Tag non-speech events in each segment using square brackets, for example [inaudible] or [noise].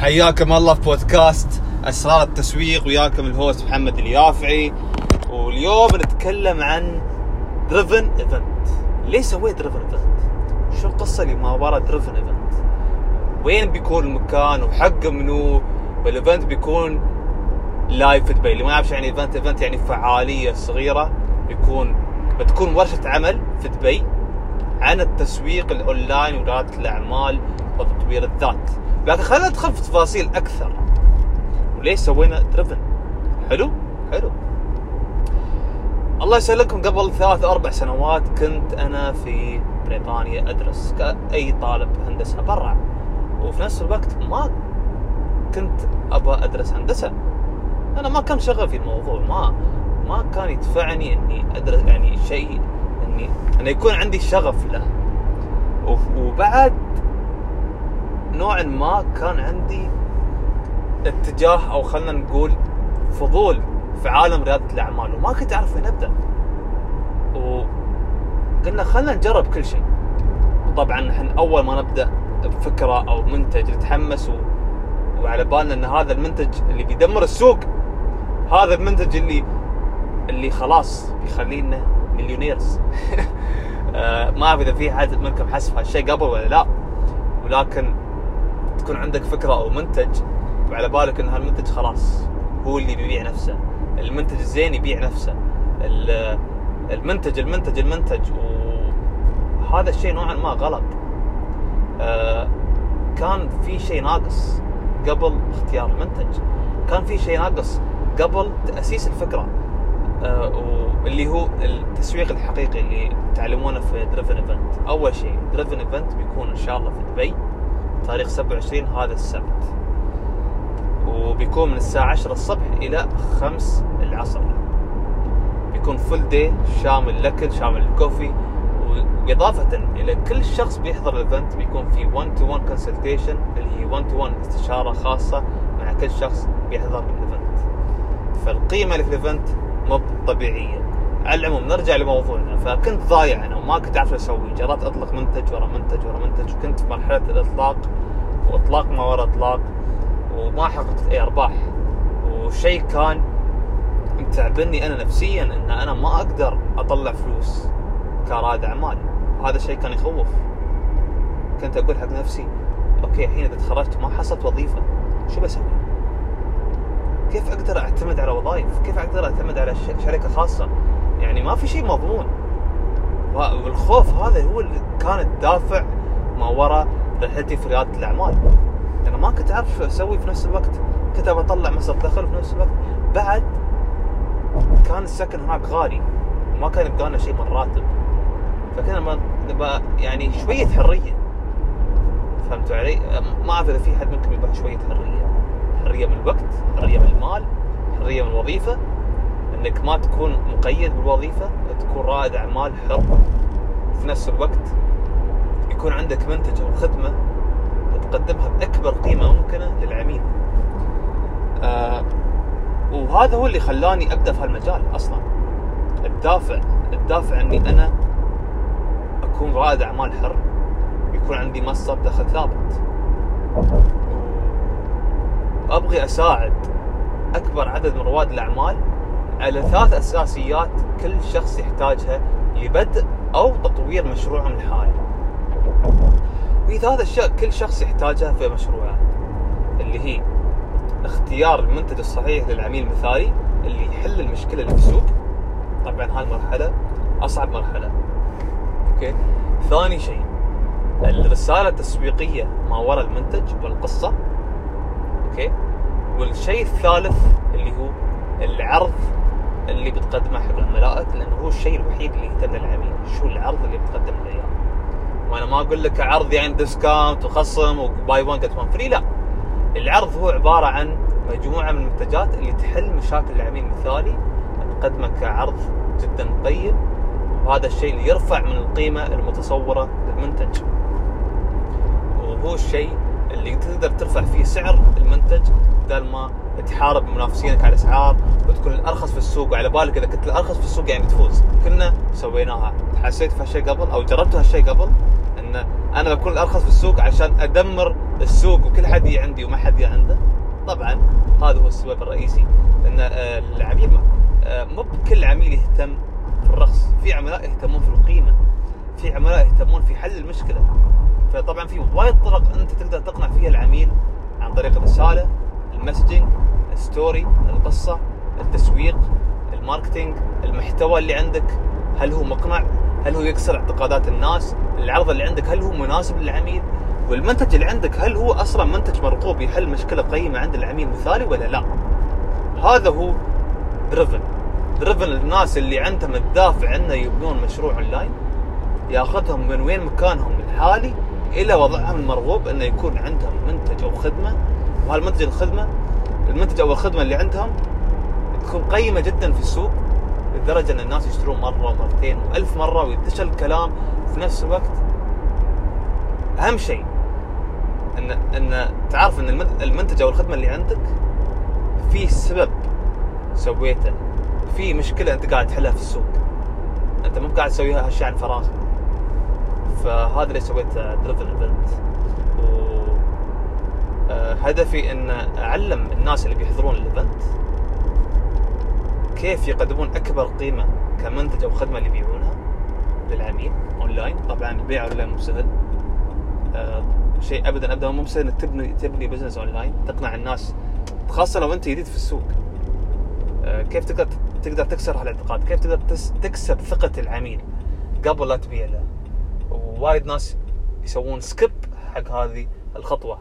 حياكم الله في بودكاست أسرار التسويق وياكم ال host محمد اليافعي. واليوم نتكلم عن Driven event ليه سويت Driven event شو القصة اللي ما وراء Driven event وين بيكون المكان؟ وحق منو؟ وال event بيكون live في دبي. اللي ما يعرف يعني event event يعني فعالية صغيرة. بيكون بتكون ورشة عمل في دبي عن التسويق الأونلاين ورياده الأعمال وتطوير الذات. لكن خلينا ندخل في تفاصيل أكثر. وليش سوينا دريفن حلو؟ حلو. الله يسلمكم. قبل ثلاث أربع سنوات كنت أنا في بريطانيا أدرس كأي طالب هندسة برا. وفي نفس الوقت ما كنت أبغى أدرس هندسة. أنا ما كان شغفي الموضوع. ما ما كان يدفعني إني أدرس يعني شيء إني إنه يكون عندي شغف له. وبعد نوعا ما كان عندي اتجاه أو خلينا نقول فضول في عالم ريادة الأعمال وما كنت أعرف وين أبدأ. وقلنا خلينا نجرب كل شيء. وطبعا إحنا أول ما نبدأ بفكرة أو منتج نتحمس و... وعلى بالنا إن هذا المنتج اللي بيدمر السوق هذا المنتج اللي اللي خلاص بيخلينا مليونيرز. [laughs] آه، ما أعرف إذا في حد منكم حس هالشيء قبل ولا لا ولكن تكون عندك فكرة أو منتج وعلى بالك إن هالمنتج خلاص هو اللي بيبيع نفسه. المنتج الزين يبيع نفسه. المنتج المنتج المنتج. وهذا الشيء نوعا ما غلط. آه، كان في شيء ناقص قبل اختيار المنتج. كان في شيء ناقص قبل تأسيس الفكرة. آه، واللي هو التسويق الحقيقي اللي تعلمونه في Driven Event أول شيء Driven Event بيكون إن شاء الله في دبي. تاريخ 27 هذا السبت. وبيكون من الساعة 10 الصبح إلى 5 العصر. بيكون full day شامل الأكل شامل الكوفي وإضافة إلى كل شخص بيحضر ال event بيكون في 1 to 1 consultation اللي هي 1 to 1 استشارة خاصة مع كل شخص بيحضر ال event فالقيمة اللي في ال event مو طبيعية. على العموم نرجع لموضوعنا فكنت ضايع أنا وما كنت أعرف أسوي جربت اطلق منتج ورا منتج ورا منتج وكنت في مرحلة الإطلاق وإطلاق ما ورا إطلاق وما حققت أي أرباح وشيء كان متعبني أنا نفسيا إن أنا ما أقدر أطلع فلوس كرائد اعمال هذا الشيء كان يخوف كنت أقول حق نفسي أوكي الحين إذا تخرجت ما حصلت وظيفة شو بسوي؟ كيف أقدر أعتمد على وظائف؟ كيف أقدر أعتمد على شركة خاصة؟ يعني ما في شيء مضمون. والخوف هذا هو اللي كان الدافع ما وراء رحلتي في رياده الاعمال أنا ما كنت أعرف شو أسوي في نفس الوقت. كنت أطلع مصدر دخل في نفس الوقت. بعد كان السكن هناك غالي. وما كان يبقى لنا شيء من راتب. فكنا نبغى يعني شوية حرية. فهمتوا علي؟ ما أعرف إذا في حد منكم يبغى شوية حرية. حرية من الوقت حرية من المال حرية من الوظيفة. انك ما تكون مقيد بالوظيفة تكون رائد اعمال حر في نفس الوقت يكون عندك منتج أو خدمة تقدمها بأكبر قيمة ممكنة للعميل. آه وهذا هو اللي خلاني أبدأ في هالمجال أصلا. الدافع الدافع أني أنا أكون رائد اعمال حر يكون عندي مصدر دخل ثابت. ابغي أساعد أكبر عدد من رواد الأعمال على ثلاث أساسيات كل شخص يحتاجها لبدء أو تطوير مشروعه الحالي. وهي ثلاث أشياء كل شخص يحتاجها في مشروعه اللي هي اختيار المنتج الصحيح للعميل المثالي اللي يحل المشكلة اللي في السوق. طبعا هاي المرحلة أصعب مرحلة. أوكي؟ ثاني شيء الرسالة التسويقية ما وراء المنتج والقصة. أوكي؟ والشيء الثالث اللي هو العرض اللي بتقدمه حق عملائك لأنه هو الشيء الوحيد اللي يهتم للعميل شو العرض اللي بتقدم له وأنا ما أقول لك عرض يعني discount وخصم و buy 1 get 1 free لا. العرض هو عبارة عن مجموعة من المنتجات اللي تحل مشاكل العميل المثالي تقدمه كعرض جدا طيب وهذا الشيء اللي يرفع من القيمة المتصورة للمنتج. وهو الشيء اللي تقدر ترفع فيه سعر المنتج بدل ما تحارب منافسينك على الأسعار وتكون الأرخص في السوق. وعلى بالك إذا كنت الأرخص في السوق يعني تفوز. كنا سويناها. حسيت في هالشيء قبل أو جربت هالشيء قبل؟ إن أنا بكون الأرخص في السوق عشان أدمر السوق وكل حد عندي وما حد عنده طبعا هذا هو السبب الرئيسي. لأن آه، العميل آه، مو بكل عميل يهتم في الرخص. في عملاء يهتمون في القيمة. في عملاء يهتمون في حل المشكلة. فطبعا في وايد طرق أنت تقدر تقنع فيها العميل عن طريق الرسالة ال messaging ال story القصة التسويق ال marketing المحتوى اللي عندك. هل هو مقنع؟ هل هو يكسر اعتقادات الناس؟ العرض اللي عندك هل هو مناسب للعميل؟ والمنتج اللي عندك هل هو أصلا منتج مرغوب؟ يحل مشكلة قيمة عند العميل مثالي ولا لا؟ هذا هو Driven Driven الناس اللي عندهم الدافع انه يبنون مشروع اونلاين ياخذهم من وين مكانهم الحالي إلى وضعهم المرغوب إنه يكون عندهم منتج أو خدمة وهالمنتج الخدمة المنتج أو الخدمة اللي عندهم تكون قيمة جدا في السوق لدرجة إن الناس يشترون مرة ومرتين وألف مرة وينتشر الكلام في نفس الوقت. أهم شيء ان إن تعرف إن المنتج أو الخدمة اللي عندك في سبب سويته في مشكلة أنت قاعد تحلها في السوق. أنت مو قاعد تسويها هالشيء عن فراغ. فهذا اللي سويته Driven Event هدفي إن أعلم الناس اللي بيحضرون ال event كيف يقدمون أكبر قيمة كمنتج أو خدمة اللي يبيعونها للعميل أونلاين. طبعا البيع اونلاين مو سهل. أه شيء ابدا ابدا مو سهل إنك تبني تبني business online تقنع الناس خاصة لو أنت جديد في السوق. أه كيف تقدر تقدر تكسر هالاعتقاد؟ كيف تقدر تكسب ثقة العميل قبل لا تبيع له؟ ووايد ناس يسوون skip حق هذه الخطوة.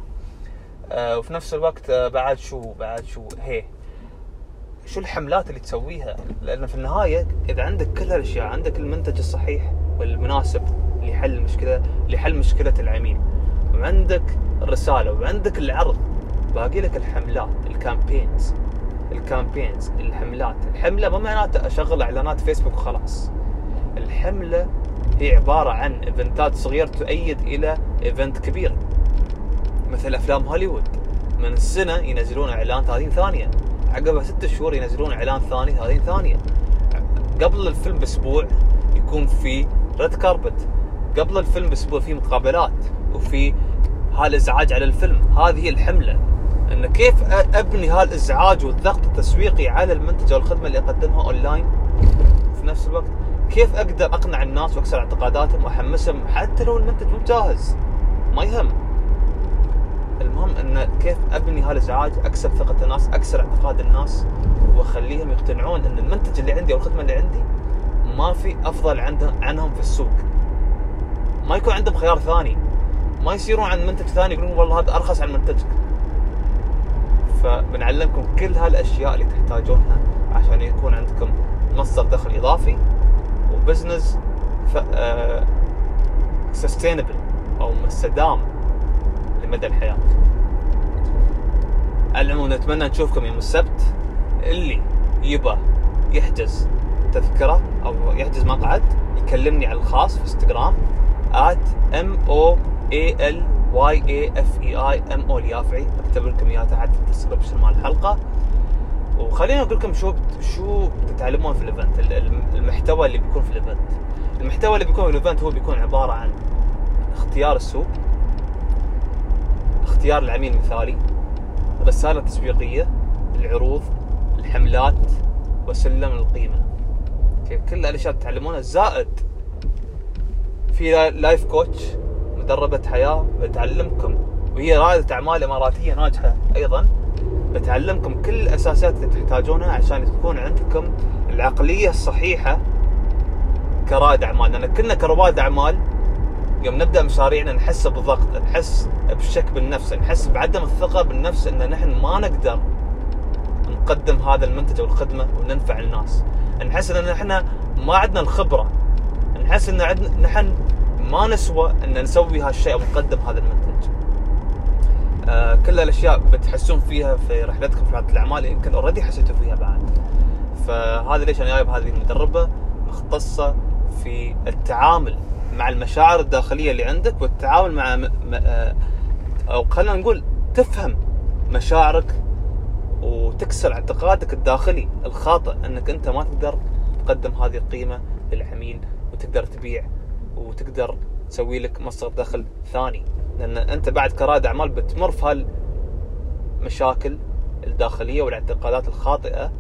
وفي نفس الوقت أه بعد شو بعد شو هي. شو الحملات اللي تسويها؟ لأن في النهاية إذا عندك كل هالأشياء عندك المنتج الصحيح والمناسب لحل المشكلة لحل مشكلة العميل وعندك الرسالة وعندك العرض باقي لك الحملات ال campaigns ال campaigns الحملات. الحملة ما معناته أشغل إعلانات فيسبوك وخلاص. الحملة هي عبارة عن event ات صغيرة تؤدي إلى event كبير. مثل أفلام هوليوود. من السنة ينزلون إعلان 30 ثانية. عقبها ست شهور ينزلون إعلان ثاني 30 ثانية. قبل الفيلم بأسبوع يكون في red carpet قبل الفيلم بأسبوع في مقابلات وفي هالازعاج على الفيلم. هذه الحملة. إن كيف أبني هالازعاج والضغط التسويقي على المنتج أو الخدمة اللي أقدمها أونلاين؟ في نفس الوقت كيف أقدر أقنع الناس وأكسر اعتقاداتهم وأحمسهم حتى لو المنتج مو جاهز؟ ما يهم. أن كيف أبني هالازعاج أكسب ثقة الناس أكسر اعتقاد الناس وأخليهم يقتنعون أن المنتج اللي عندي أو الخدمة اللي عندي ما في أفضل عنهم في السوق. ما يكون عندهم خيار ثاني. ما يصيرون عند منتج ثاني يقولون والله هذا أرخص عن منتجك. فبنعلمكم كل هالأشياء اللي تحتاجونها عشان يكون عندكم مصدر دخل إضافي و business sustainable آه، أو مستدام لمدى الحياة. العموم نتمنى نشوفكم يوم السبت. اللي يبى يحجز تذكرة أو يحجز مقعد يكلمني على الخاص في إنستغرام m o a l y a f e i m o اليافعي. أكتب لكم اياه تحت ال description مال الحلقة. وخليني أقول لكم شو شو تتعلمون في ال event المحتوى اللي بيكون في ال event المحتوى اللي بيكون في ال event هو بيكون عبارة عن اختيار السوق. اختيار العميل المثالي. رسالة تسويقية العروض الحملات وسلم القيمة. كل الأشياء تتعلمونها زائد في life coach مدربة حياة بتعلمكم. وهي رائدة أعمال إماراتية ناجحة أيضا. بتعلمكم كل الأساسات اللي تحتاجونها عشان تكون عندكم العقلية الصحيحة كرائد أعمال. لأن كنا كرواد أعمال يوم نبدأ مشاريعنا نحس بضغط نحس بشك بالنفس نحس بعدم الثقة بالنفس إن نحن ما نقدر نقدم هذا المنتج أو الخدمة وننفع الناس. نحس إن نحن ما عندنا الخبرة. نحس إن عندنا نحن ما نسوى إن نسوي هالشيء أو نقدم هذا المنتج. آه كل الأشياء بتحسون فيها في رحلتكم في رياده الأعمال يمكن اوريدي حسيتوا فيها بعد. فهذا ليش أنا جايب هذه المدربة مختصة في التعامل مع المشاعر الداخلية اللي عندك والتعامل مع م... آه، أو خلينا نقول تفهم مشاعرك وتكسر اعتقادك الداخلي الخاطئ أنك أنت ما تقدر تقدم هذه القيمة للعميل وتقدر تبيع وتقدر تسوي لك مصدر دخل ثاني. لأن أنت بعد كرائد أعمال بتمر في هالمشاكل الداخلية والاعتقادات الخاطئة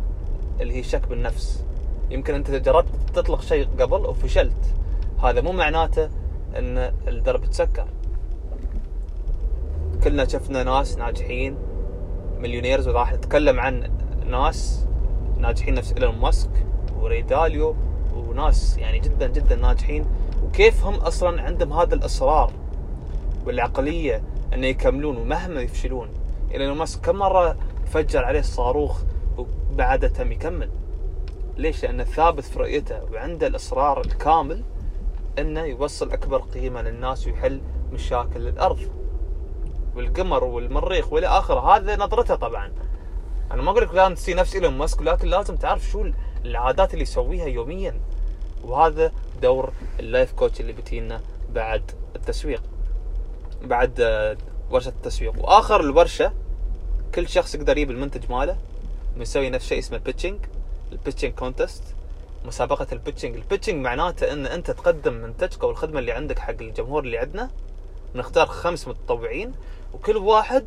اللي هي الشك بالنفس. يمكن أنت جربت تطلق شيء قبل وفشلت. هذا مو معناته إن الدرب تسكر. كلنا شفنا ناس ناجحين مليونيرز وراح نتكلم عن ناس ناجحين نفس إيلون ماسك وريداليو وناس يعني جدا جدا ناجحين. وكيف هم أصلا عندهم هذا الإصرار والعقلية انه يكملون ومهما يفشلون؟ إيلون ماسك كم مرة فجر عليه الصاروخ وبعده تم يكمل؟ ليش؟ لأنه ثابت في رؤيته وعنده الإصرار الكامل إنه يوصل أكبر قيمة للناس ويحل مشاكل الأرض والقمر والمريخ وإلى آخره. هذا نظرته طبعا. أنا ما أقول لك لازم تصير نفس إيلون ماسك لكن لازم تعرف شو العادات اللي يسويها يوميا. وهذا دور ال life coach اللي بتينا بعد التسويق بعد آه، ورشة التسويق. وآخر الورشة كل شخص يقدر يجيب المنتج ماله مسوي نفس شيء اسمه pitching ال pitching contest مسابقة ال pitching. ال pitching معناته إن أنت تقدم منتجك أو الخدمة اللي عندك حق الجمهور اللي عندنا. نختار خمس متطوعين وكل واحد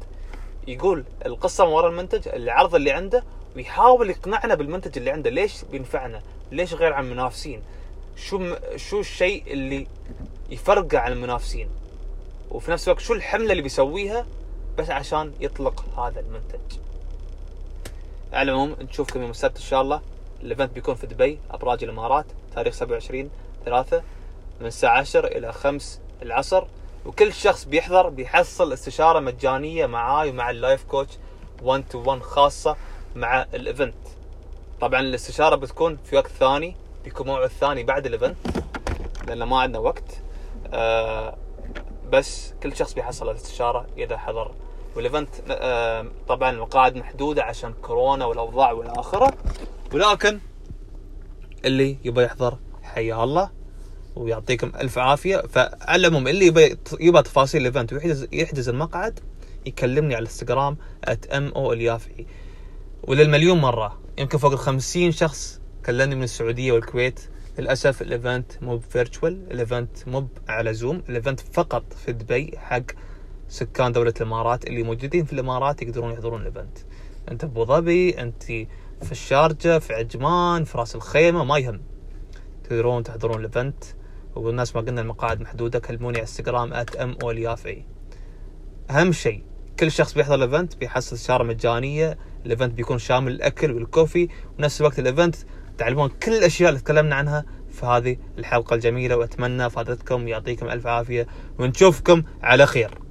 يقول القصة من وراء المنتج العرض اللي عنده ويحاول يقنعنا بالمنتج اللي عنده. ليش بينفعنا ليش غير عن المنافسين؟ شو م... شو الشيء اللي يفرقه عن المنافسين؟ وفي نفس الوقت شو الحملة اللي بيسويها بس عشان يطلق هذا المنتج؟ على العموم نشوفكم يوم السبت إن شاء الله. الايفنت بيكون في دبي أبراج الإمارات تاريخ 27 3 من الساعة 10 إلى 5 العصر. وكل شخص بيحضر بيحصل استشارة مجانية معاي ومع ال life coach 1 to 1 خاصة مع ال event طبعا الاستشارة بتكون في وقت ثاني بيكون موعد ثاني بعد ال event لأن ما عندنا وقت. آه بس كل شخص بيحصل الاستشارة إذا حضر. وال event آه طبعا المقاعد محدودة عشان كورونا والأوضاع والآخرة. ولكن اللي يبغى يحضر حيا الله ويعطيكم ألف عافية. فعلى العموم اللي يبغى يبغى تفاصيل ال event ويحجز يحجز المقعد يكلمني على الانستغرام ام أو اليافعي. وللمليون مرة يمكن فوق ال 50 شخص كلمني من السعودية والكويت. للأسف ال event مو virtual ال event مو على Zoom ال event فقط في دبي حق سكان دولة الإمارات. اللي موجودين في الإمارات يقدرون يحضرون ال event أنت أبو ظبي أنت في الشارجة في عجمان في رأس الخيمة ما يهم. تقدرون تحضرون ال event. والناس ما قلنا المقاعد محدودة كلموني على انستغرام ام أهم شيء كل شخص بيحضر ال event بيحصل استشاره مجانية. ال event بيكون شامل الأكل وال coffee. ونفس الوقت ال event تعلمون كل الأشياء اللي تكلمنا عنها. في هذه الحلقة الجميلة وأتمنى فادتكم يعطيكم ألف عافية ونشوفكم على خير.